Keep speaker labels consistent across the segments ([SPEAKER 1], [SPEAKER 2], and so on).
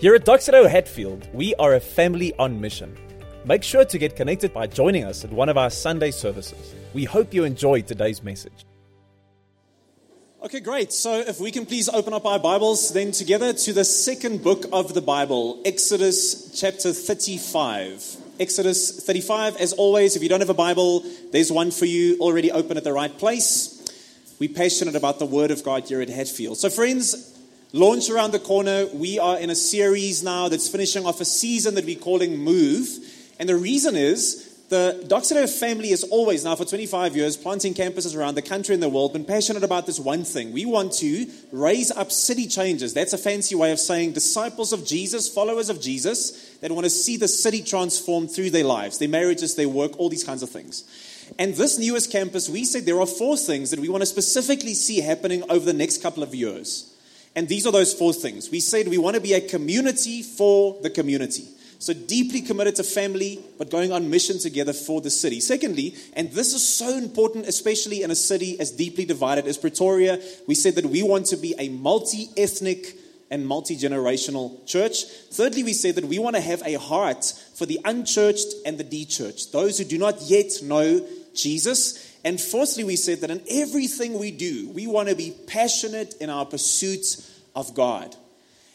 [SPEAKER 1] Here at Doxa Deo Hatfield, we are a family on mission. Make sure to get connected by joining us at one of our Sunday services. We hope you enjoyed today's message.
[SPEAKER 2] Okay, great. So if we can please open up our Bibles then together to the second book of the Bible, Exodus chapter 35. Exodus 35, as always, if you don't have a Bible, there's one for you already open at the right place. We're passionate about the Word of God here at Hatfield. So, friends, launch around the corner. We are in a series now that's finishing off a season that we're calling Move. And the reason is the Doxa Deo family is always, now for 25 years, planting campuses around the country and the world, been passionate about this one thing. We want to raise up city changers. That's a fancy way of saying disciples of Jesus, followers of Jesus, that want to see the city transformed through their lives, their marriages, their work, all these kinds of things. And this newest campus, we said there are four things that we want to specifically see happening over the next couple of years. And these are those four things. We said we want to be a community for the community. So deeply committed to family, but going on mission together for the city. Secondly, and this is so important, especially in a city as deeply divided as Pretoria, we said that we want to be a multi ethnic and multi generational church. Thirdly, we said that we want to have a heart for the unchurched and the dechurched, those who do not yet know Jesus. And fourthly, we said that in everything we do, we want to be passionate in our pursuit of God.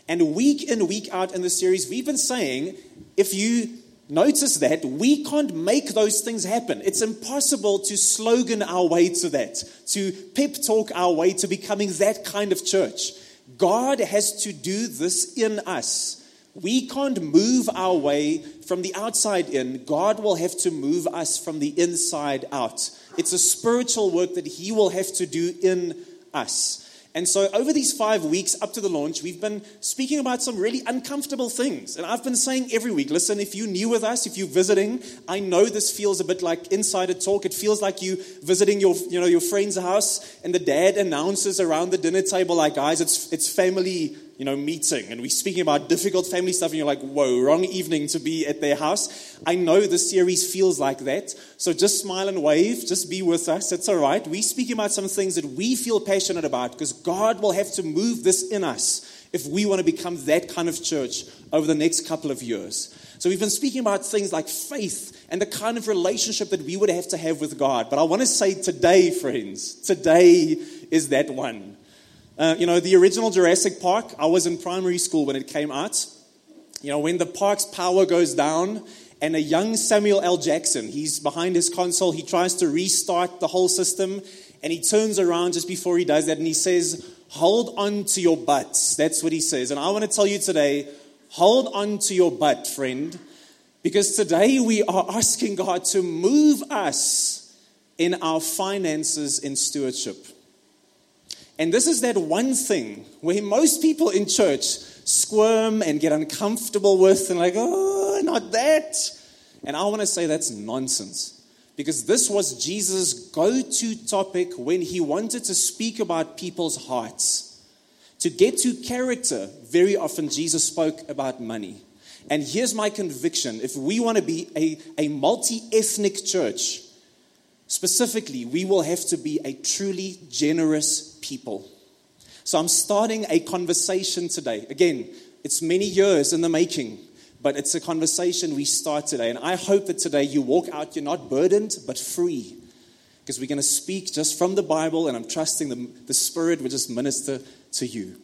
[SPEAKER 2] And week in, week out in the series, we've been saying if you notice that, we can't make those things happen. It's impossible to slogan our way to that, to pep talk our way to becoming that kind of church. God has to do this in us. We can't move our way from the outside in. God will have to move us from the inside out. It's a spiritual work that He will have to do in us. And so, over these five weeks up to the launch, we've been speaking about some really uncomfortable things. And I've been saying every week listen, if you're new with us, if you're visiting, I know this feels a bit like insider talk. It feels like you visiting your, you know, your friend's house, and the dad announces around the dinner table, like, guys, it's, it's family you know, meeting and we're speaking about difficult family stuff, and you're like, whoa, wrong evening to be at their house. I know the series feels like that. So just smile and wave, just be with us. It's all right. We're speaking about some things that we feel passionate about because God will have to move this in us if we want to become that kind of church over the next couple of years. So we've been speaking about things like faith and the kind of relationship that we would have to have with God. But I want to say today, friends, today is that one. Uh, you know, the original Jurassic Park, I was in primary school when it came out. You know, when the park's power goes down and a young Samuel L. Jackson, he's behind his console, he tries to restart the whole system and he turns around just before he does that and he says, Hold on to your butts. That's what he says. And I want to tell you today, hold on to your butt, friend, because today we are asking God to move us in our finances in stewardship. And this is that one thing where most people in church squirm and get uncomfortable with and like, oh, not that. And I want to say that's nonsense. Because this was Jesus' go to topic when he wanted to speak about people's hearts. To get to character, very often Jesus spoke about money. And here's my conviction if we want to be a, a multi ethnic church, specifically, we will have to be a truly generous people. So I'm starting a conversation today. Again, it's many years in the making, but it's a conversation we start today. And I hope that today you walk out, you're not burdened, but free. Because we're going to speak just from the Bible, and I'm trusting the, the Spirit will just minister to you.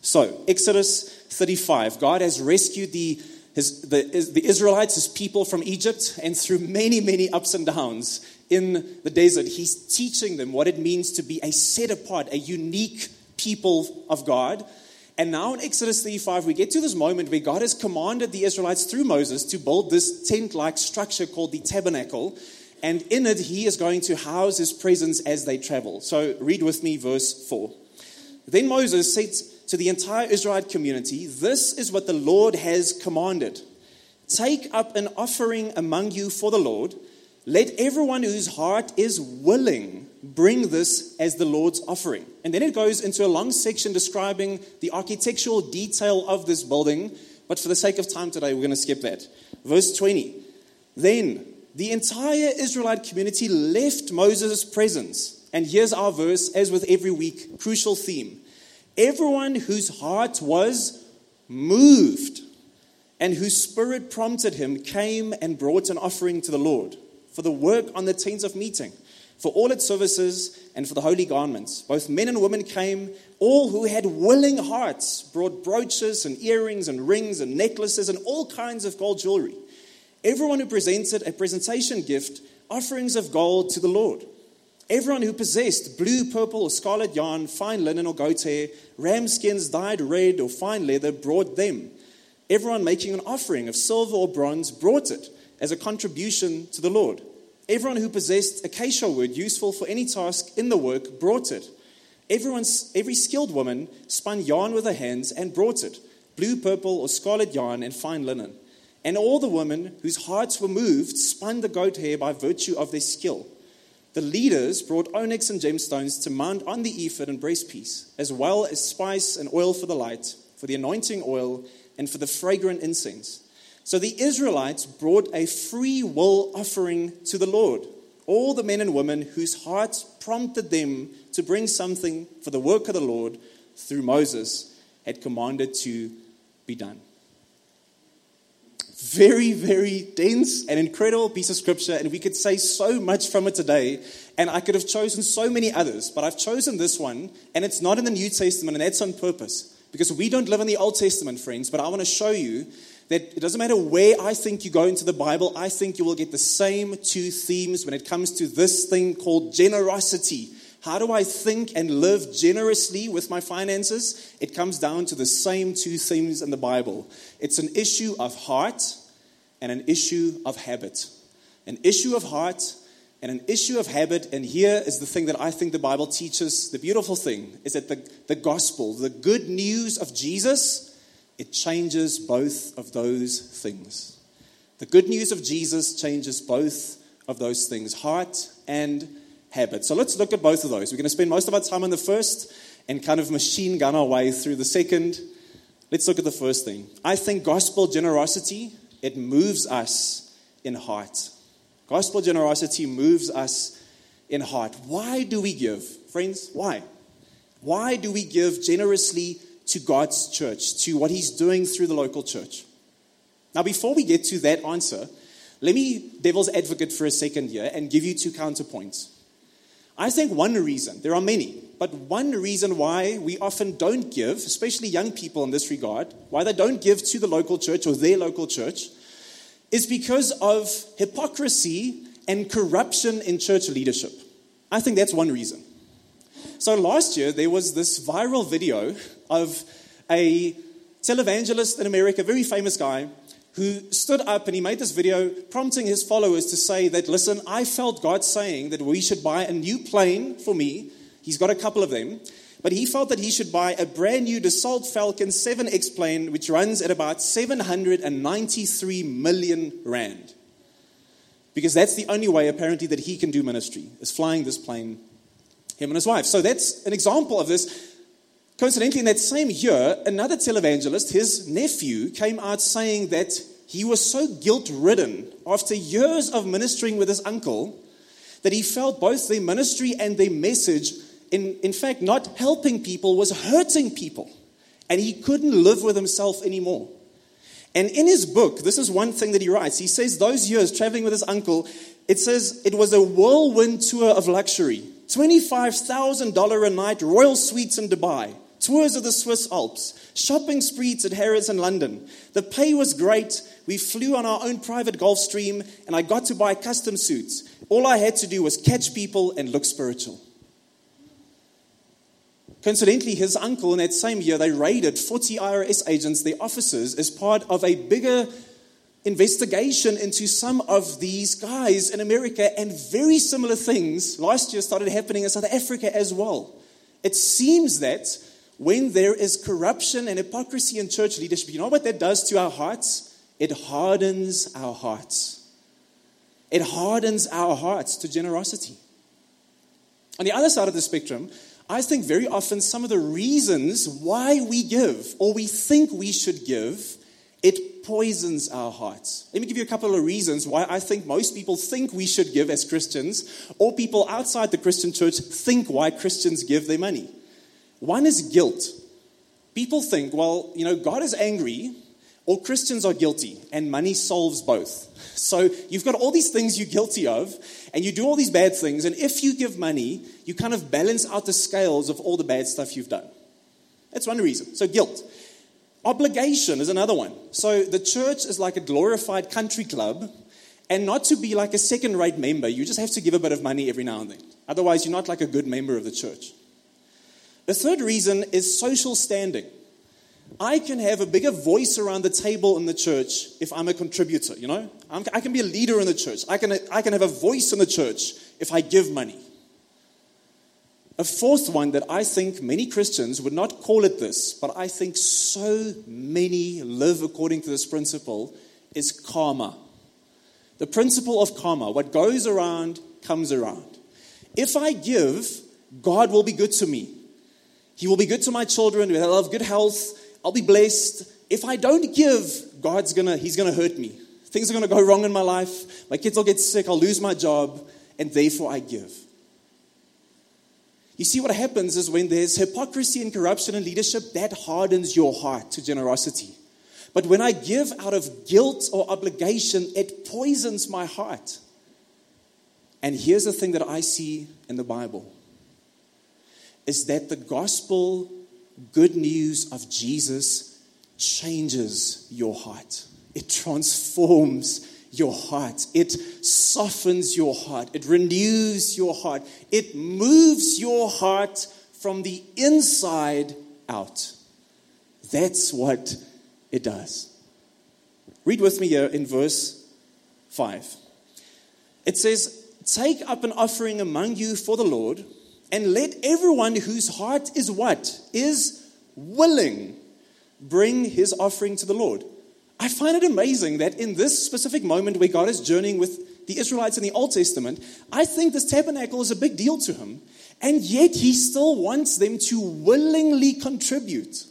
[SPEAKER 2] So, Exodus 35, God has rescued the, his, the, the Israelites, his people from Egypt, and through many, many ups and downs, in the desert, he's teaching them what it means to be a set apart, a unique people of God. And now in Exodus 35, we get to this moment where God has commanded the Israelites through Moses to build this tent like structure called the tabernacle. And in it, he is going to house his presence as they travel. So read with me verse 4. Then Moses said to the entire Israelite community, This is what the Lord has commanded. Take up an offering among you for the Lord let everyone whose heart is willing bring this as the Lord's offering. And then it goes into a long section describing the architectural detail of this building. But for the sake of time today, we're going to skip that. Verse 20. Then the entire Israelite community left Moses' presence. And here's our verse, as with every week, crucial theme. Everyone whose heart was moved, and whose spirit prompted him, came and brought an offering to the Lord for the work on the tents of meeting, for all its services, and for the holy garments. Both men and women came, all who had willing hearts brought brooches and earrings and rings and necklaces and all kinds of gold jewelry. Everyone who presented a presentation gift, offerings of gold to the Lord. Everyone who possessed blue, purple, or scarlet yarn, fine linen or goat hair, ram skins dyed red or fine leather brought them. Everyone making an offering of silver or bronze brought it as a contribution to the Lord. Everyone who possessed acacia wood useful for any task in the work brought it. Everyone's, every skilled woman spun yarn with her hands and brought it blue, purple, or scarlet yarn and fine linen. And all the women whose hearts were moved spun the goat hair by virtue of their skill. The leaders brought onyx and gemstones to mount on the ephod and breastpiece, as well as spice and oil for the light, for the anointing oil, and for the fragrant incense. So the Israelites brought a free will offering to the Lord. All the men and women whose hearts prompted them to bring something for the work of the Lord through Moses had commanded to be done very, very dense and incredible piece of scripture, and we could say so much from it today. And I could have chosen so many others, but I've chosen this one, and it's not in the New Testament, and that's on purpose. Because we don't live in the Old Testament, friends, but I want to show you that it doesn't matter where I think you go into the Bible, I think you will get the same two themes when it comes to this thing called generosity. How do I think and live generously with my finances? It comes down to the same two themes in the Bible. It's an issue of heart and an issue of habit. An issue of heart and an issue of habit. And here is the thing that I think the Bible teaches. The beautiful thing is that the, the gospel, the good news of Jesus, it changes both of those things. The good news of Jesus changes both of those things heart and habit. So let's look at both of those. We're going to spend most of our time on the first and kind of machine gun our way through the second. Let's look at the first thing. I think gospel generosity, it moves us in heart. Gospel generosity moves us in heart. Why do we give? Friends, why? Why do we give generously to God's church, to what He's doing through the local church? Now, before we get to that answer, let me devil's advocate for a second here and give you two counterpoints. I think one reason, there are many, but one reason why we often don't give, especially young people in this regard, why they don't give to the local church or their local church, is because of hypocrisy and corruption in church leadership. I think that's one reason. So last year, there was this viral video of a televangelist in America, a very famous guy, who stood up and he made this video prompting his followers to say that, listen, I felt God saying that we should buy a new plane for me. He's got a couple of them. But he felt that he should buy a brand new Dassault Falcon 7X plane, which runs at about 793 million rand. Because that's the only way, apparently, that he can do ministry, is flying this plane, him and his wife. So that's an example of this. Coincidentally, in that same year, another televangelist, his nephew, came out saying that he was so guilt ridden after years of ministering with his uncle that he felt both their ministry and their message, in, in fact, not helping people, was hurting people. And he couldn't live with himself anymore. And in his book, this is one thing that he writes. He says, Those years traveling with his uncle, it says it was a whirlwind tour of luxury $25,000 a night, royal suites in Dubai tours of the Swiss Alps, shopping sprees at Harrods in London. The pay was great. We flew on our own private Gulfstream, and I got to buy custom suits. All I had to do was catch people and look spiritual. Coincidentally, his uncle in that same year, they raided 40 IRS agents, their officers, as part of a bigger investigation into some of these guys in America, and very similar things last year started happening in South Africa as well. It seems that when there is corruption and hypocrisy in church leadership, you know what that does to our hearts? It hardens our hearts. It hardens our hearts to generosity. On the other side of the spectrum, I think very often some of the reasons why we give or we think we should give, it poisons our hearts. Let me give you a couple of reasons why I think most people think we should give as Christians, or people outside the Christian church think why Christians give their money. One is guilt. people think, well, you know, God is angry, or Christians are guilty, and money solves both. So you've got all these things you're guilty of, and you do all these bad things, and if you give money, you kind of balance out the scales of all the bad stuff you've done. That's one reason. So, guilt. Obligation is another one. So, the church is like a glorified country club, and not to be like a second rate member, you just have to give a bit of money every now and then. Otherwise, you're not like a good member of the church. The third reason is social standing. I can have a bigger voice around the table in the church if I'm a contributor, you know? I'm, i can be a leader in the church. I can, I can have a voice in the church if I give money. A fourth one that I think many Christians would not call it this, but I think so many live according to this principle is karma. The principle of karma what goes around comes around. If I give, God will be good to me. He will be good to my children. They'll have good health. I'll be blessed. If I don't give, God's gonna, He's gonna hurt me. Things are gonna go wrong in my life. My kids will get sick. I'll lose my job. And therefore I give. You see, what happens is when there's hypocrisy and corruption in leadership, that hardens your heart to generosity. But when I give out of guilt or obligation, it poisons my heart. And here's the thing that I see in the Bible is that the gospel good news of Jesus changes your heart. It transforms your heart. It softens your heart. It renews your heart. It moves your heart from the inside out. That's what it does. Read with me here in verse 5. It says, Take up an offering among you for the Lord and let everyone whose heart is what? Is willing bring his offering to the Lord. I find it amazing that in this specific moment where God is journeying with the Israelites in the Old Testament, I think this tabernacle is a big deal to him. And yet he still wants them to willingly contribute.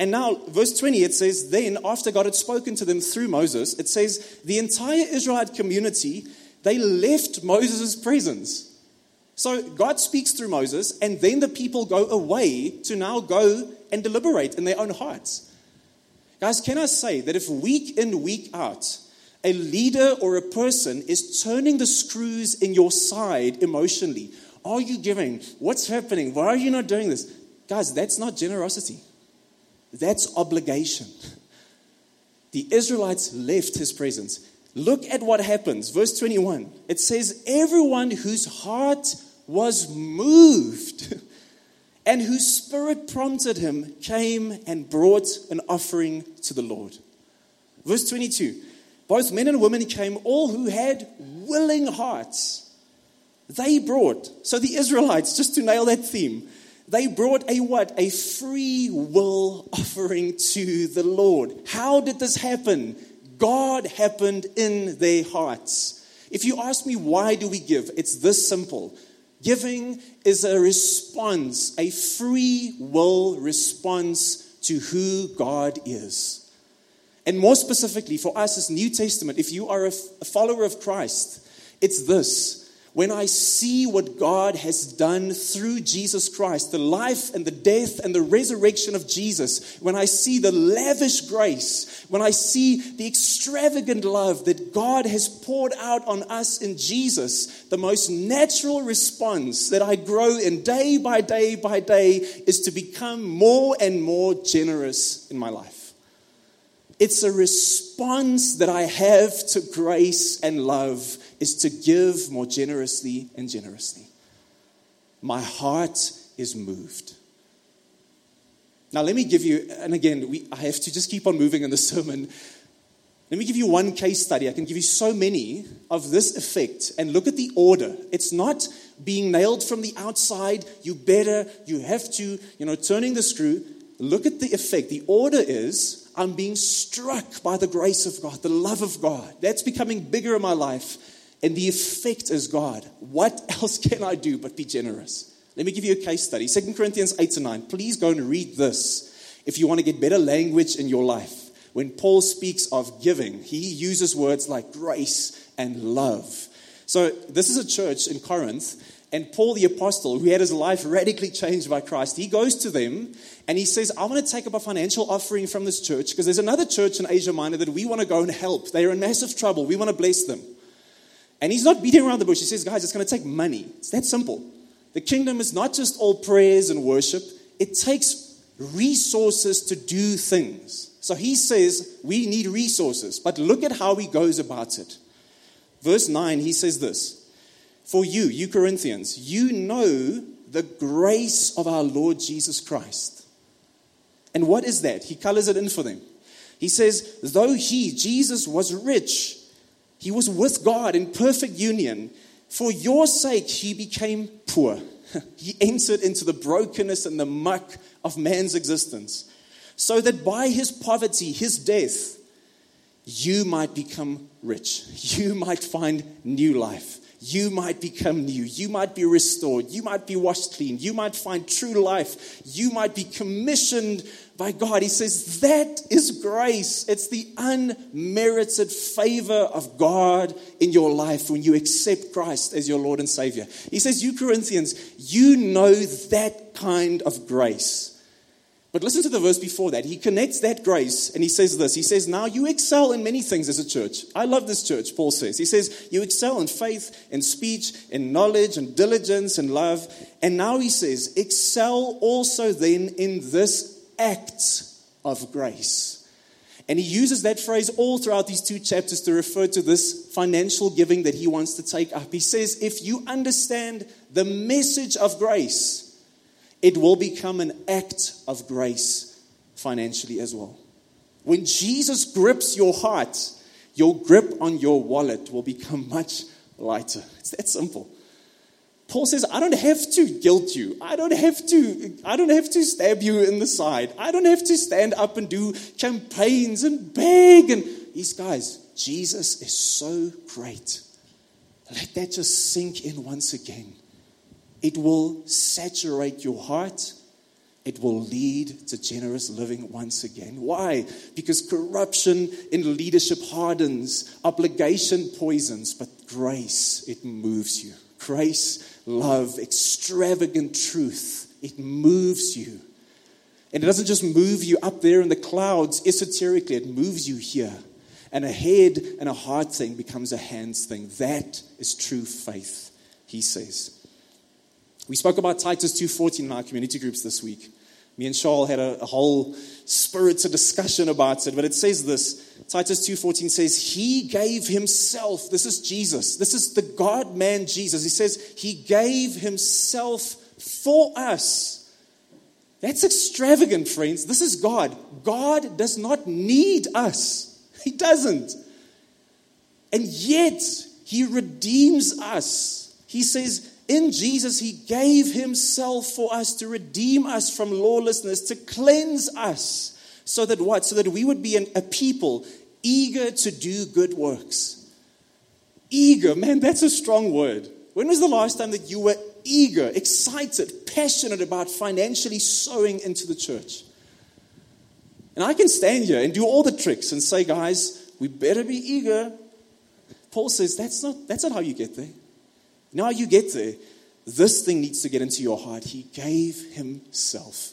[SPEAKER 2] And now, verse 20, it says, Then, after God had spoken to them through Moses, it says, The entire Israelite community, they left Moses' presence. So God speaks through Moses, and then the people go away to now go and deliberate in their own hearts. Guys, can I say that if week in, week out, a leader or a person is turning the screws in your side emotionally, are you giving? What's happening? Why are you not doing this? Guys, that's not generosity, that's obligation. The Israelites left his presence. Look at what happens. Verse 21. It says, Everyone whose heart was moved and whose spirit prompted him came and brought an offering to the Lord. Verse 22 Both men and women came, all who had willing hearts. They brought, so the Israelites, just to nail that theme, they brought a what? A free will offering to the Lord. How did this happen? God happened in their hearts. If you ask me why do we give, it's this simple. Giving is a response, a free will response to who God is. And more specifically, for us as New Testament, if you are a follower of Christ, it's this when I see what God has done through Jesus Christ, the life and the death and the resurrection of Jesus, when I see the lavish grace, when I see the extravagant love that God has poured out on us in Jesus, the most natural response that I grow in day by day by day is to become more and more generous in my life. It's a response that I have to grace and love is to give more generously and generously. My heart is moved. Now, let me give you, and again, we, I have to just keep on moving in the sermon. Let me give you one case study. I can give you so many of this effect, and look at the order. It's not being nailed from the outside, you better, you have to, you know, turning the screw. Look at the effect. The order is I'm being struck by the grace of God, the love of God. That's becoming bigger in my life. And the effect is God. What else can I do but be generous? Let me give you a case study. 2 Corinthians 8 to 9. Please go and read this if you want to get better language in your life. When Paul speaks of giving, he uses words like grace and love. So, this is a church in Corinth, And Paul the apostle, who had his life radically changed by Christ, he goes to them and he says, I want to take up a financial offering from this church because there's another church in Asia Minor that we want to go and help. They're in massive trouble. We want to bless them. And he's not beating around the bush. He says, guys, it's going to take money. It's that simple. The kingdom is not just all prayers and worship, it takes resources to do things. So he says, we need resources. But look at how he goes about it. Verse 9, he says this For you, you Corinthians, you know the grace of our Lord Jesus Christ. And what is that? He colors it in for them. He says, Though he, Jesus, was rich, he was with God in perfect union. For your sake, he became poor. he entered into the brokenness and the muck of man's existence, so that by his poverty, his death, you might become rich. You might find new life. You might become new. You might be restored. You might be washed clean. You might find true life. You might be commissioned by God. He says that is grace. It's the unmerited favor of God in your life when you accept Christ as your Lord and Savior. He says, You Corinthians, you know that kind of grace. But listen to the verse before that. He connects that grace and he says this. He says, Now you excel in many things as a church. I love this church, Paul says. He says, You excel in faith, in speech, in knowledge, and diligence, and love. And now he says, Excel also then in this act of grace. And he uses that phrase all throughout these two chapters to refer to this financial giving that he wants to take up. He says, If you understand the message of grace, it will become an act of grace financially as well. When Jesus grips your heart, your grip on your wallet will become much lighter. It's that simple. Paul says, I don't have to guilt you. I don't have to, I don't have to stab you in the side. I don't have to stand up and do campaigns and beg. And these guys, Jesus is so great. Let that just sink in once again. It will saturate your heart. It will lead to generous living once again. Why? Because corruption in leadership hardens, obligation poisons, but grace, it moves you. Grace, love, extravagant truth, it moves you. And it doesn't just move you up there in the clouds esoterically, it moves you here. And a head and a heart thing becomes a hands thing. That is true faith, he says. We spoke about Titus 2.14 in our community groups this week. Me and Charles had a, a whole spirited discussion about it, but it says this. Titus 2.14 says, He gave Himself. This is Jesus. This is the God-man Jesus. He says, He gave Himself for us. That's extravagant, friends. This is God. God does not need us. He doesn't. And yet, He redeems us. He says, in Jesus, He gave Himself for us to redeem us from lawlessness, to cleanse us. So that what? So that we would be an, a people eager to do good works. Eager, man, that's a strong word. When was the last time that you were eager, excited, passionate about financially sowing into the church? And I can stand here and do all the tricks and say, guys, we better be eager. Paul says that's not, that's not how you get there. Now you get there. This thing needs to get into your heart. He gave himself.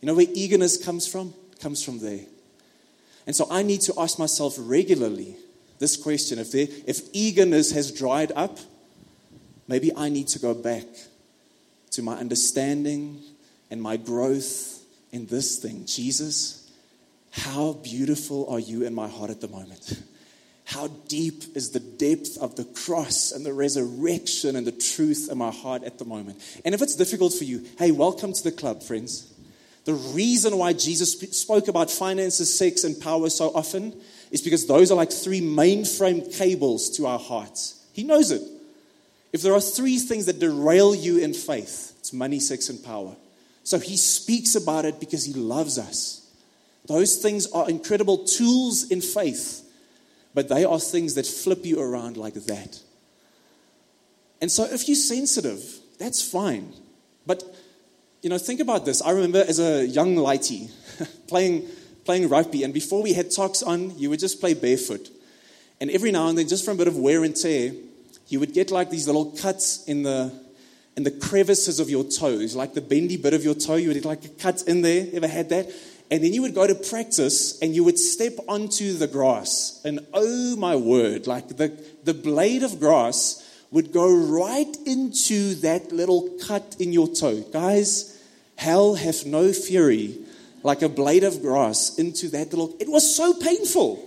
[SPEAKER 2] You know where eagerness comes from? It comes from there. And so I need to ask myself regularly this question if, there, if eagerness has dried up, maybe I need to go back to my understanding and my growth in this thing. Jesus, how beautiful are you in my heart at the moment? How deep is the depth of the cross and the resurrection and the truth in my heart at the moment? And if it's difficult for you, hey, welcome to the club, friends. The reason why Jesus spoke about finances, sex, and power so often is because those are like three mainframe cables to our hearts. He knows it. If there are three things that derail you in faith, it's money, sex, and power. So he speaks about it because he loves us. Those things are incredible tools in faith but they are things that flip you around like that. And so if you're sensitive, that's fine. But, you know, think about this. I remember as a young lighty playing, playing rugby, and before we had socks on, you would just play barefoot. And every now and then, just from a bit of wear and tear, you would get like these little cuts in the, in the crevices of your toes, like the bendy bit of your toe. You would like a cut in there. Ever had that? And then you would go to practice and you would step onto the grass. And oh my word, like the, the blade of grass would go right into that little cut in your toe. Guys, hell hath no fury like a blade of grass into that little. It was so painful.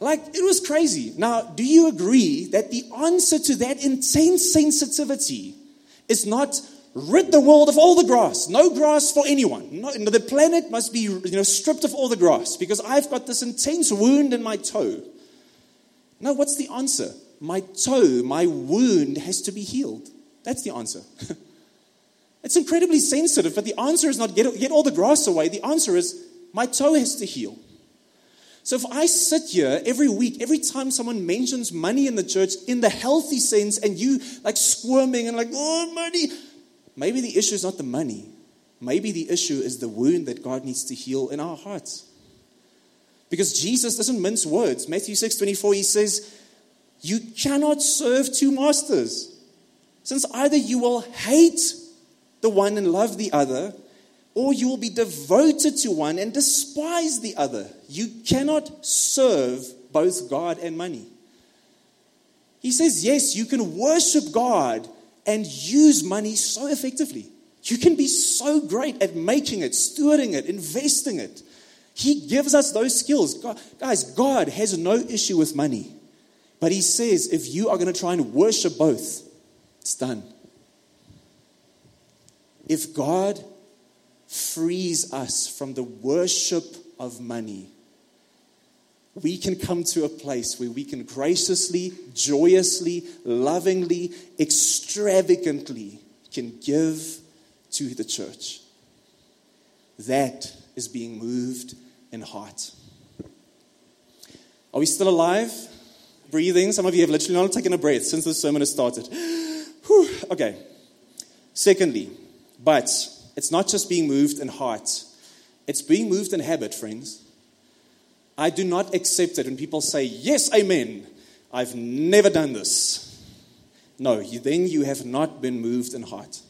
[SPEAKER 2] Like, it was crazy. Now, do you agree that the answer to that intense sensitivity is not rid the world of all the grass. No grass for anyone. No, the planet must be you know, stripped of all the grass because I've got this intense wound in my toe. No, what's the answer? My toe, my wound has to be healed. That's the answer. it's incredibly sensitive, but the answer is not get, get all the grass away. The answer is my toe has to heal. So if I sit here every week, every time someone mentions money in the church in the healthy sense, and you like squirming and like, oh, money, Maybe the issue is not the money. Maybe the issue is the wound that God needs to heal in our hearts. Because Jesus doesn't mince words. Matthew 6 24, he says, You cannot serve two masters. Since either you will hate the one and love the other, or you will be devoted to one and despise the other. You cannot serve both God and money. He says, Yes, you can worship God and use money so effectively. You can be so great at making it, stewarding it, investing it. He gives us those skills. God, guys, God has no issue with money. But He says if you are going to try and worship both, it's done. If God frees us from the worship of money, we can come to a place where we can graciously, joyously, lovingly, extravagantly can give to the church. That is being moved in heart. Are we still alive? Breathing? Some of you have literally not taken a breath since the sermon has started. Whew. Okay. Secondly, but it's not just being moved in heart, it's being moved in habit, friends. I do not accept it when people say, Yes, amen. I've never done this. No, you, then you have not been moved in heart.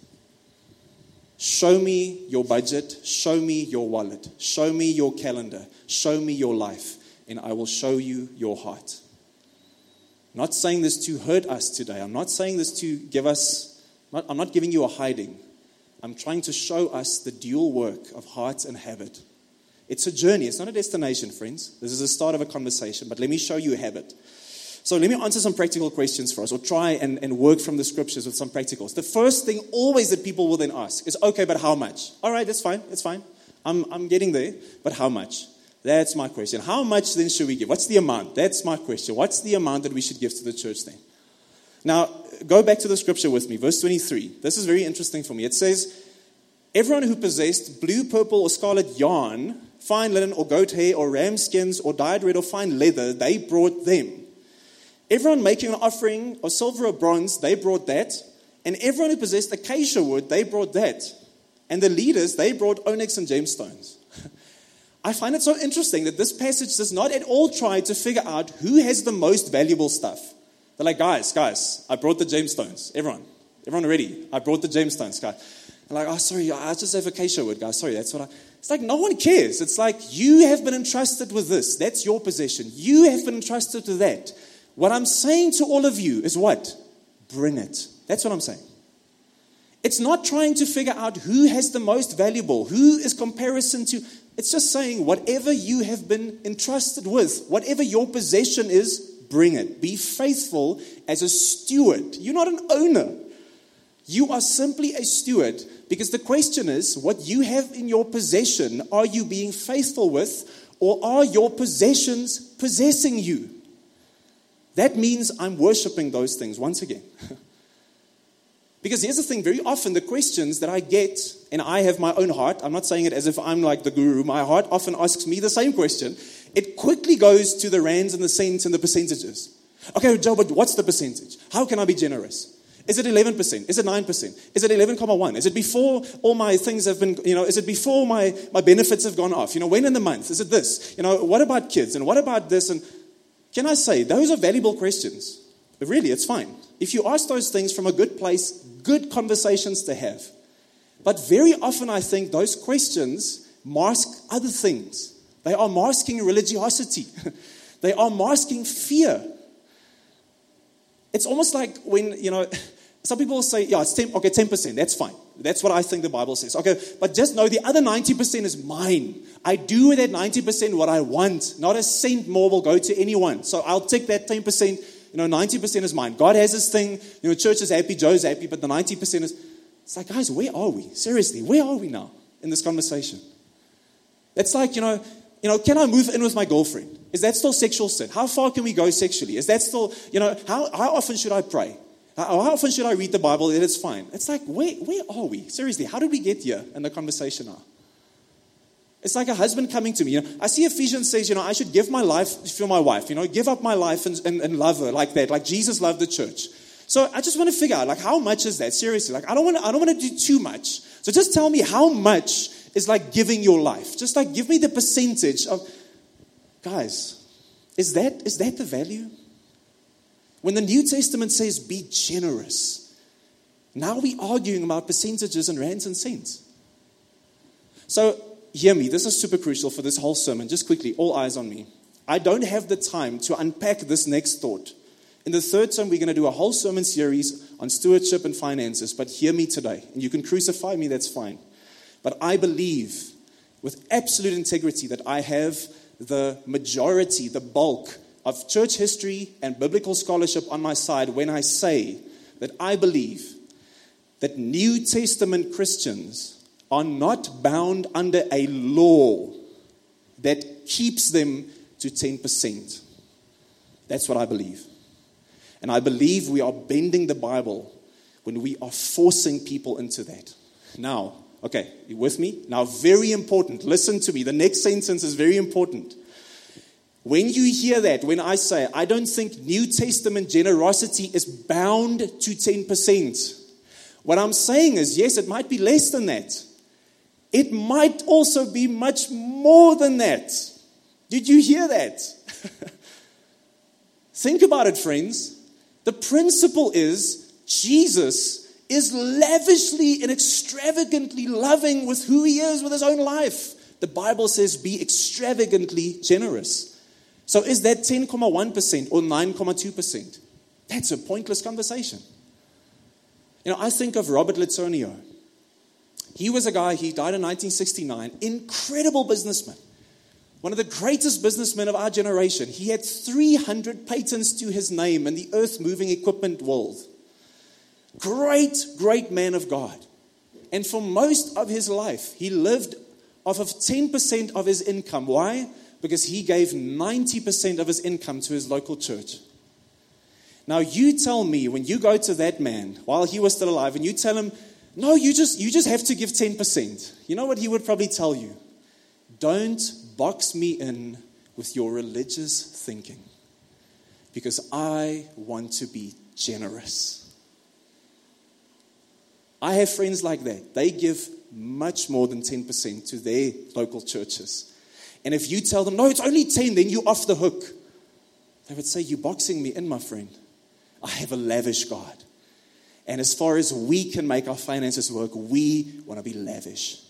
[SPEAKER 2] Show me your budget, show me your wallet, show me your calendar, show me your life, and I will show you your heart. I'm not saying this to hurt us today. I'm not saying this to give us, I'm not giving you a hiding. I'm trying to show us the dual work of heart and habit. It's a journey, it's not a destination, friends. This is the start of a conversation, but let me show you a habit. So let me answer some practical questions for us, or try and, and work from the scriptures with some practicals. The first thing always that people will then ask is, okay, but how much? All right, that's fine, that's fine. I'm, I'm getting there, but how much? That's my question. How much then should we give? What's the amount? That's my question. What's the amount that we should give to the church then? Now, go back to the scripture with me, verse 23. This is very interesting for me. It says, Everyone who possessed blue, purple, or scarlet yarn fine linen or goat hair or ram skins or dyed red or fine leather, they brought them. Everyone making an offering of silver or bronze, they brought that. And everyone who possessed acacia wood, they brought that. And the leaders, they brought onyx and gemstones. I find it so interesting that this passage does not at all try to figure out who has the most valuable stuff. They're like, guys, guys, I brought the gemstones. Everyone, everyone ready? I brought the gemstones, guys. And like, oh, sorry, I just have acacia wood, guys. Sorry, that's what I. It's like no one cares. It's like you have been entrusted with this. That's your possession. You have been entrusted to that. What I'm saying to all of you is what? Bring it. That's what I'm saying. It's not trying to figure out who has the most valuable, who is comparison to. It's just saying whatever you have been entrusted with, whatever your possession is, bring it. Be faithful as a steward. You're not an owner. You are simply a steward because the question is what you have in your possession, are you being faithful with, or are your possessions possessing you? That means I'm worshiping those things once again. because here's the thing very often, the questions that I get, and I have my own heart, I'm not saying it as if I'm like the guru, my heart often asks me the same question. It quickly goes to the rands and the cents and the percentages. Okay, Joe, but what's the percentage? How can I be generous? Is it 11%? Is it 9%? Is it 11,1? Is it before all my things have been, you know, is it before my, my benefits have gone off? You know, when in the month? Is it this? You know, what about kids? And what about this? And can I say, those are valuable questions. But really, it's fine. If you ask those things from a good place, good conversations to have. But very often, I think those questions mask other things. They are masking religiosity, they are masking fear. It's almost like when, you know, some people say, yeah, it's 10, okay, 10%, that's fine. That's what I think the Bible says. Okay, but just know the other 90% is mine. I do with that 90% what I want. Not a cent more will go to anyone. So I'll take that 10%, you know, 90% is mine. God has his thing, you know, church is happy, Joe's happy, but the 90% is. It's like, guys, where are we? Seriously, where are we now in this conversation? It's like, you know, you know, can I move in with my girlfriend? Is that still sexual sin? How far can we go sexually? Is that still, you know, how, how often should I pray? How, how often should I read the Bible? It's fine. It's like, where, where are we? Seriously, how did we get here in the conversation now? It's like a husband coming to me. You know, I see Ephesians says, you know, I should give my life for my wife, you know, give up my life and, and, and love her like that, like Jesus loved the church. So I just want to figure out, like, how much is that? Seriously, like, I don't want to, I don't want to do too much. So just tell me how much is like giving your life. Just like give me the percentage of, guys, is that is that the value? When the New Testament says be generous, now we're arguing about percentages and rands and cents. So hear me, this is super crucial for this whole sermon. Just quickly, all eyes on me. I don't have the time to unpack this next thought. In the third term, we're going to do a whole sermon series on stewardship and finances, but hear me today. And you can crucify me, that's fine. But I believe with absolute integrity that I have the majority, the bulk of church history and biblical scholarship on my side when I say that I believe that New Testament Christians are not bound under a law that keeps them to 10%. That's what I believe. And I believe we are bending the Bible when we are forcing people into that. Now, okay, you with me? Now, very important. Listen to me. The next sentence is very important. When you hear that, when I say, I don't think New Testament generosity is bound to 10%, what I'm saying is, yes, it might be less than that. It might also be much more than that. Did you hear that? Think about it, friends. The principle is Jesus is lavishly and extravagantly loving with who he is with his own life. The Bible says, be extravagantly generous. So is that 10.1% or 9.2%? That's a pointless conversation. You know, I think of Robert LeTourneau. He was a guy, he died in 1969, incredible businessman. One of the greatest businessmen of our generation. He had 300 patents to his name in the earth moving equipment world. Great, great man of God. And for most of his life, he lived off of 10% of his income. Why? Because he gave 90% of his income to his local church. Now you tell me when you go to that man while he was still alive and you tell him, no, you just you just have to give 10%. You know what he would probably tell you? Don't box me in with your religious thinking. Because I want to be generous. I have friends like that. They give much more than 10% to their local churches. And if you tell them, no, it's only 10, then you're off the hook. They would say, You're boxing me in, my friend. I have a lavish God. And as far as we can make our finances work, we want to be lavish.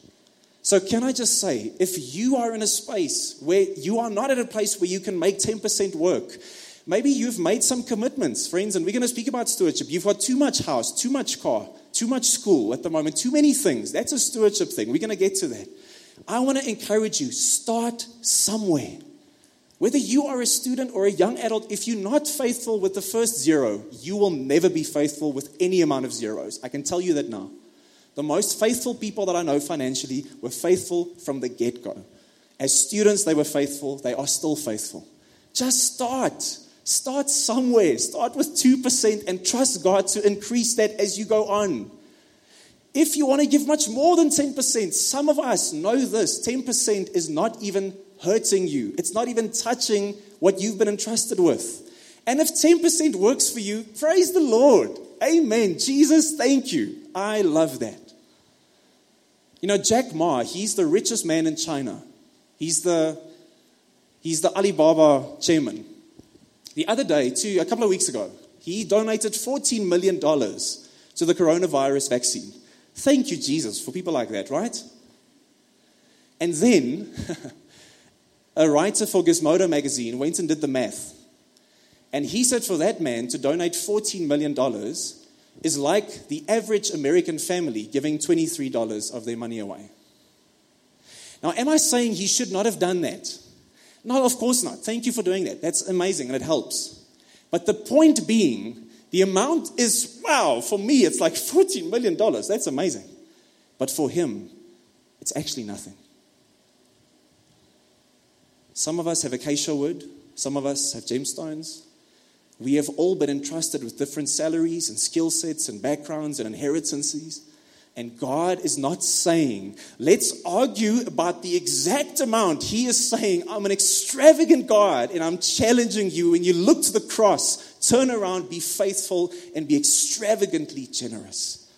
[SPEAKER 2] So, can I just say, if you are in a space where you are not at a place where you can make 10% work, maybe you've made some commitments, friends, and we're going to speak about stewardship. You've got too much house, too much car, too much school at the moment, too many things. That's a stewardship thing. We're going to get to that. I want to encourage you start somewhere. Whether you are a student or a young adult, if you're not faithful with the first zero, you will never be faithful with any amount of zeros. I can tell you that now. The most faithful people that I know financially were faithful from the get go. As students, they were faithful, they are still faithful. Just start. Start somewhere. Start with 2% and trust God to increase that as you go on. If you want to give much more than 10%, some of us know this 10% is not even hurting you, it's not even touching what you've been entrusted with. And if 10% works for you, praise the Lord. Amen. Jesus, thank you. I love that. You know, Jack Ma, he's the richest man in China. He's the, he's the Alibaba chairman. The other day, two, a couple of weeks ago, He donated $14 million to the coronavirus vaccine. Thank you, Jesus, for people like that, right? And then a writer for Gizmodo magazine went and did the math. And he said for that man to donate $14 million is like the average American family giving $23 of their money away. Now, am I saying he should not have done that? No, of course not. Thank you for doing that. That's amazing and it helps. But the point being, the amount is wow, for me, it's like $14 million. That's amazing. But for him, it's actually nothing. Some of us have acacia wood, some of us have gemstones. We have all been entrusted with different salaries and skill sets and backgrounds and inheritances. And God is not saying, let's argue about the exact amount. He is saying, I'm an extravagant God and I'm challenging you. When you look to the cross, turn around, be faithful, and be extravagantly generous.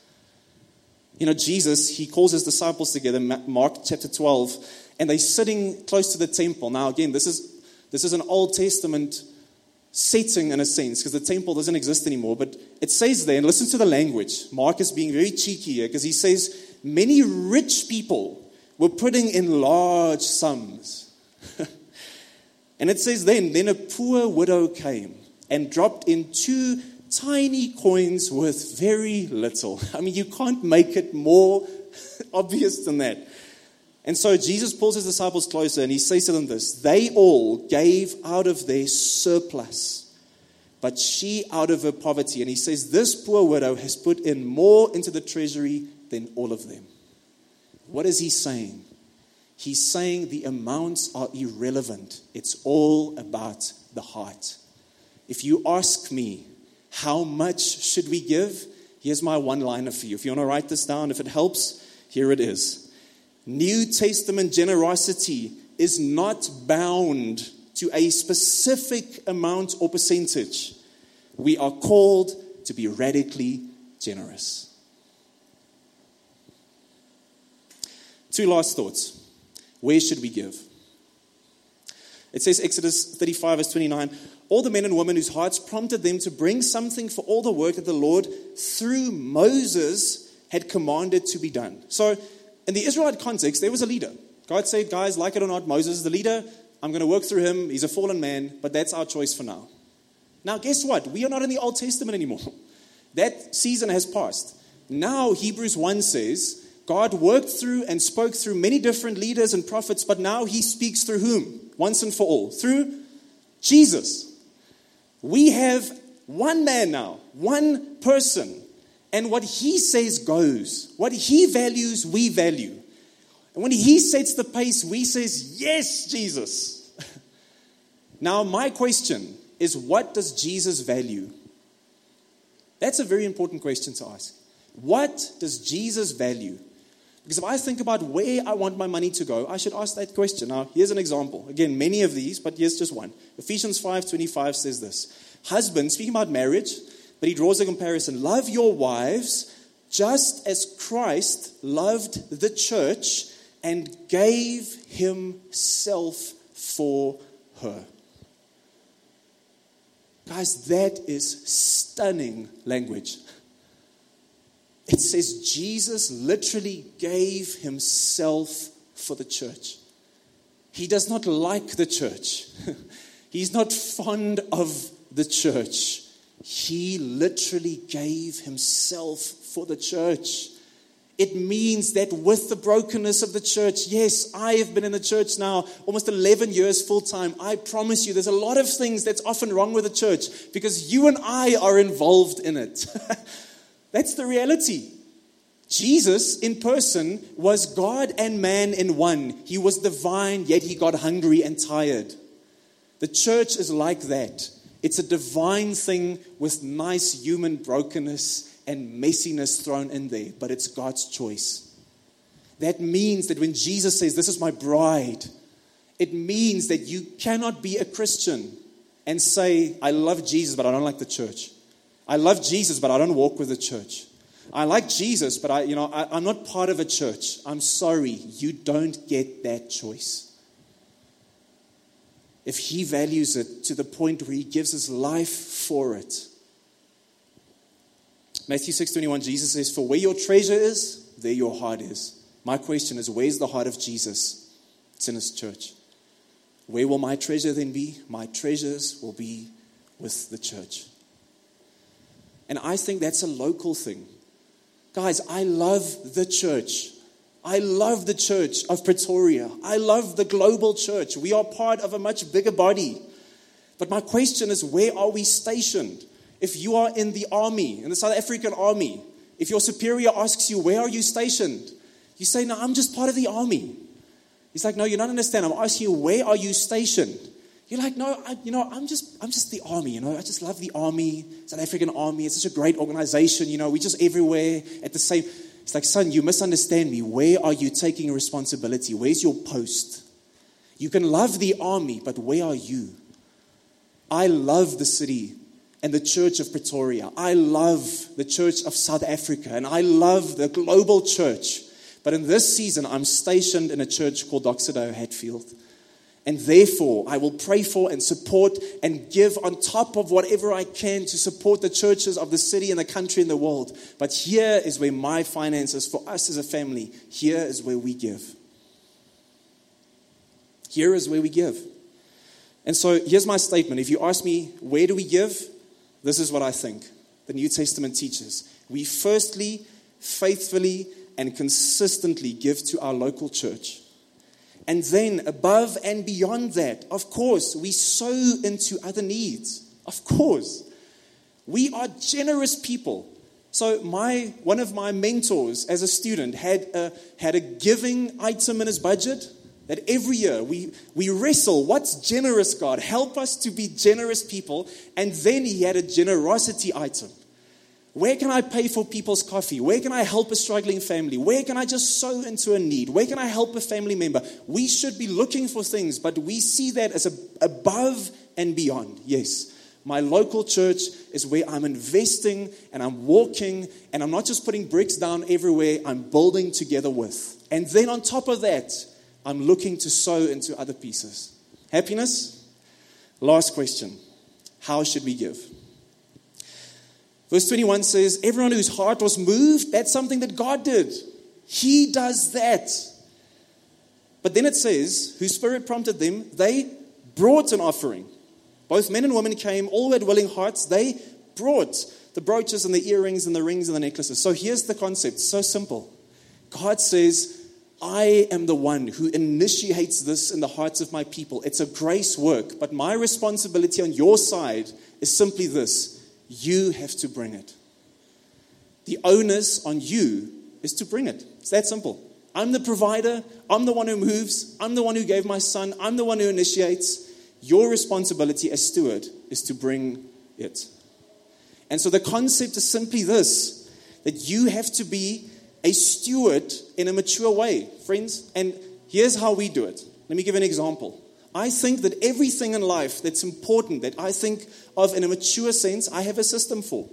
[SPEAKER 2] You know, Jesus, he calls his disciples together, Mark chapter 12, and they're sitting close to the temple. Now, again, this is, this is an Old Testament setting in a sense, because the temple doesn't exist anymore. But it says there, and listen to the language. Mark is being very cheeky here, because he says, Many rich people were putting in large sums. and it says then, then a poor widow came and dropped in two tiny coins worth very little. I mean, you can't make it more obvious than that. And so Jesus pulls his disciples closer and he says to them this They all gave out of their surplus, but she out of her poverty. And he says, This poor widow has put in more into the treasury than all of them. What is he saying? He's saying the amounts are irrelevant, it's all about the heart. If you ask me, how much should we give? Here's my one liner for you. If you want to write this down, if it helps, here it is. New Testament generosity is not bound to a specific amount or percentage. We are called to be radically generous. Two last thoughts. Where should we give? It says, Exodus 35, verse 29, all the men and women whose hearts prompted them to bring something for all the work that the Lord, through Moses, had commanded to be done. So in the Israelite context, there was a leader. God said, guys, like it or not, Moses is the leader. I'm going to work through him. He's a fallen man, but that's our choice for now. Now, guess what? We are not in the Old Testament anymore. That season has passed. Now, Hebrews 1 says, God worked through and spoke through many different leaders and prophets, but now he speaks through whom? Once and for all. Through Jesus. We have one man now, one person and what he says goes. What he values, we value. And when he sets the pace, we says, "Yes, Jesus." now, my question is what does Jesus value? That's a very important question to ask. What does Jesus value? Because if I think about where I want my money to go, I should ask that question. Now, here's an example. Again, many of these, but here's just one. Ephesians 5:25 says this. Husbands, speaking about marriage, but he draws a comparison. Love your wives just as Christ loved the church and gave himself for her. Guys, that is stunning language. It says Jesus literally gave himself for the church. He does not like the church, he's not fond of the church. He literally gave himself for the church. It means that with the brokenness of the church, yes, I have been in the church now almost 11 years full time. I promise you, there's a lot of things that's often wrong with the church because you and I are involved in it. that's the reality. Jesus in person was God and man in one. He was divine, yet he got hungry and tired. The church is like that. It's a divine thing with nice human brokenness and messiness thrown in there, but it's God's choice. That means that when Jesus says, This is my bride, it means that you cannot be a Christian and say, I love Jesus, but I don't like the church. I love Jesus, but I don't walk with the church. I like Jesus, but I, you know, I, I'm not part of a church. I'm sorry, you don't get that choice if he values it to the point where he gives his life for it, Matthew 6:21 Jesus says, "For where your treasure is, there your heart is." My question is, where's the heart of Jesus? It's in his church. Where will my treasure then be? My treasures will be with the church. And I think that's a local thing. Guys, I love the church. I love the church of Pretoria. I love the global church. We are part of a much bigger body. But my question is where are we stationed? If you are in the army, in the South African army, if your superior asks you, Where are you stationed? You say, No, I'm just part of the army. He's like, No, you don't understand. I'm asking you, Where are you stationed? You're like, no, I, you know, I'm just, I'm just the army. You know, I just love the army, South African army. It's such a great organization. You know, we're just everywhere at the same. It's like, son, you misunderstand me. Where are you taking responsibility? Where's your post? You can love the army, but where are you? I love the city and the church of Pretoria. I love the church of South Africa, and I love the global church. But in this season, I'm stationed in a church called Doxa Deo Hatfield. And therefore, I will pray for and support and give on top of whatever I can to support the churches of the city and the country and the world. But here is where my finances, for us as a family, here is where we give. Here is where we give. And so here's my statement. If you ask me, where do we give? This is what I think the New Testament teaches. We firstly, faithfully, and consistently give to our local church. And then, above and beyond that, of course, we sow into other needs. Of course. We are generous people. So, my, one of my mentors as a student had a, had a giving item in his budget that every year we, we wrestle what's generous, God? Help us to be generous people. And then he had a generosity item. Where can I pay for people's coffee? Where can I help a struggling family? Where can I just sow into a need? Where can I help a family member? We should be looking for things, but we see that as a, above and beyond. Yes, my local church is where I'm investing and I'm walking and I'm not just putting bricks down everywhere, I'm building together with. And then on top of that, I'm looking to sow into other pieces. Happiness? Last question How should we give? Verse 21 says, Everyone whose heart was moved, that's something that God did. He does that. But then it says, Whose spirit prompted them, they brought an offering. Both men and women came, all had willing hearts. They brought the brooches and the earrings and the rings and the necklaces. So here's the concept so simple. God says, I am the one who initiates this in the hearts of my people. It's a grace work, but my responsibility on your side is simply this you have to bring it. The onus on you is to bring it. It's that simple. I'm the provider. I'm the one who moves. I'm the one who gave my son. I'm the one who initiates. Your responsibility as steward is to bring it. And so the concept is simply this that you have to be a steward in a mature way, friends. And here's how we do it. Let me give an example. I think that everything in life that's important, that I think of in a mature sense, I have a system for.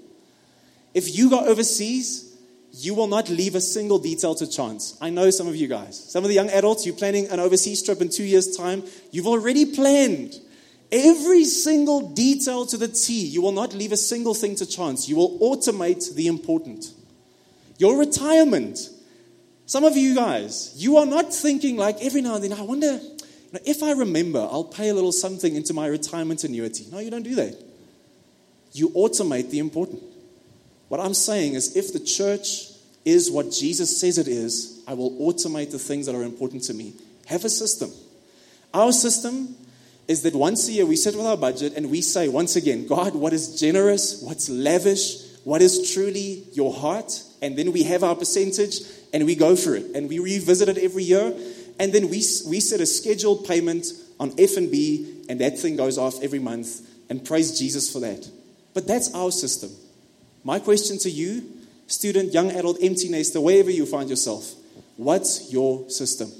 [SPEAKER 2] If you go overseas, you will not leave a single detail to chance. I know some of you guys. Some of the young adults, you're planning an overseas trip in two years' time. You've already planned every single detail to the T. You will not leave a single thing to chance. You will automate the important. Your retirement. Some of you guys, you are not thinking like every now and then, I wonder now, if I remember, I'll pay a little something into my retirement annuity. No, you don't do that. You automate the important. What I'm saying is, if the church is what Jesus says it is, I will automate the things that are important to me. Have a system. Our system is that once a year we sit with our budget and we say, once again, God, what is generous? What's lavish? What is truly your heart? And then we have our percentage and we go for it. And we revisit it every year and then we, we set a scheduled payment on FNB, and that thing goes off every month, and praise Jesus for that. But that's our system. My question to you, student, young adult, empty nester, wherever you find yourself, what's your system?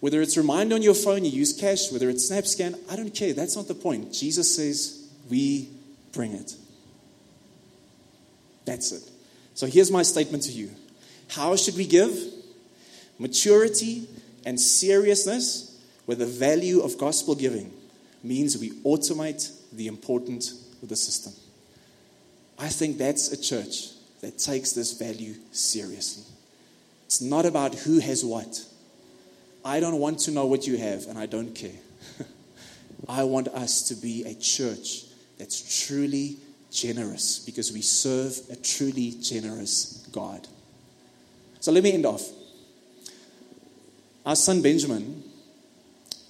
[SPEAKER 2] Whether it's remind on your phone, you use cash, whether it's SnapScan, I don't care. That's not the point. Jesus says, we bring it. That's it. So here's my statement to you. How should we give? Maturity and seriousness with the value of gospel giving means we automate the important of the system. I think that's a church that takes this value seriously. It's not about who has what. I don't want to know what you have, and I don't care. I want us to be a church that's truly generous because we serve a truly generous God. So let me end off. Our son Benjamin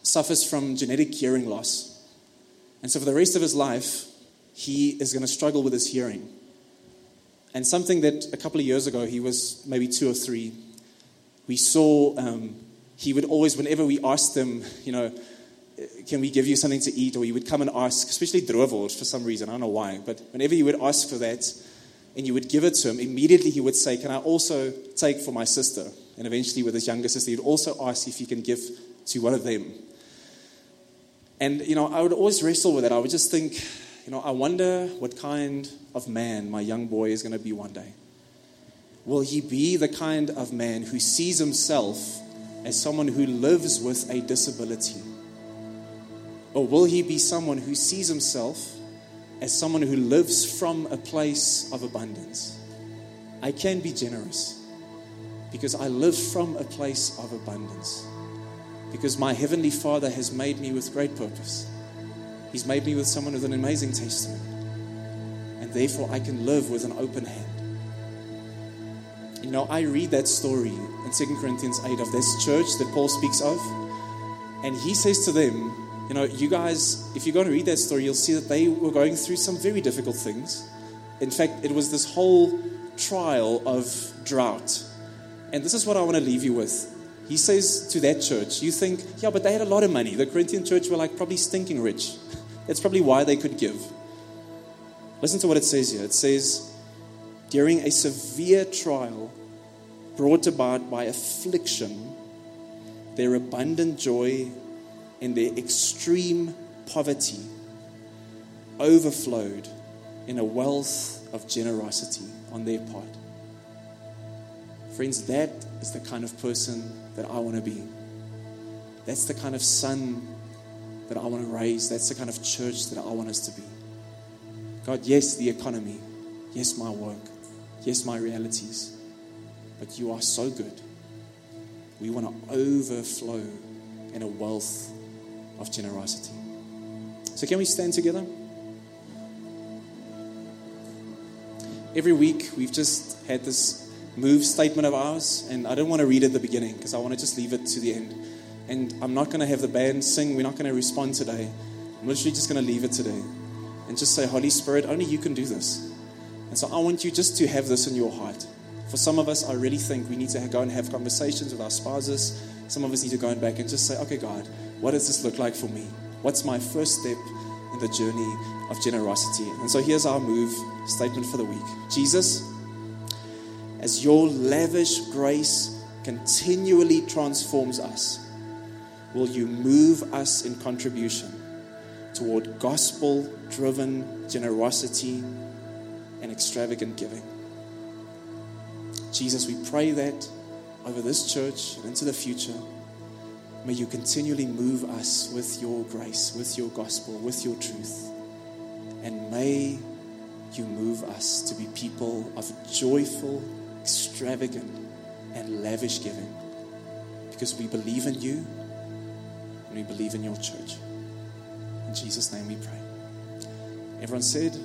[SPEAKER 2] suffers from genetic hearing loss. And so for the rest of his life, he is going to struggle with his hearing. And something that a couple of years ago, he was maybe two or three, we saw um, he would always, whenever we asked him, you know, can we give you something to eat? Or he would come and ask, especially droewors for some reason, I don't know why, but whenever you would ask for that and you would give it to him, immediately he would say, Can I also take for my sister? And eventually, with his younger sister, he'd also ask if he can give to one of them. And, you know, I would always wrestle with that. I would just think, you know, I wonder what kind of man my young boy is going to be one day. Will he be the kind of man who sees himself as someone who lives with a disability? Or will he be someone who sees himself as someone who lives from a place of abundance? I can be generous because I live from a place of abundance. Because my Heavenly Father has made me with great purpose. He's made me with someone with an amazing testimony. And therefore, I can live with an open hand. You know, I read that story in 2 Corinthians 8 of this church that Paul speaks of. And he says to them, You know, you guys, if you're going to read that story, you'll see that they were going through some very difficult things. In fact, it was this whole trial of drought. And this is what I want to leave you with. He says to that church, You think, yeah, but they had a lot of money. The Corinthian church were like probably stinking rich. That's probably why they could give. Listen to what it says here. It says, During a severe trial brought about by affliction, their abundant joy and their extreme poverty overflowed in a wealth of generosity on their part. Friends, that is the kind of person that I want to be. That's the kind of son that I want to raise. That's the kind of church that I want us to be. God, yes, the economy. Yes, my work. Yes, my realities. But you are so good. We want to overflow in a wealth of generosity. So, can we stand together? Every week, we've just had this move statement of ours, and I don't want to read at the beginning because I want to just leave it to the end. And I'm not going to have the band sing. We're not going to respond today. I'm literally just going to leave it today and just say, Holy Spirit, only you can do this. And so I want you just to have this in your heart. For some of us, I really think we need to go and have conversations with our spouses. Some of us need to go and back and just say, okay, God, what does this look like for me? What's my first step in the journey of generosity? And so here's our move statement for the week Jesus, as your lavish grace continually transforms us, will you move us in contribution toward gospel driven generosity and extravagant giving? Jesus, we pray that over this church and into the future, may you continually move us with your grace, with your gospel, with your truth. And may you move us to be people of joyful, extravagant, and lavish giving because we believe in you and we believe in your church. In Jesus' name we pray. Everyone said,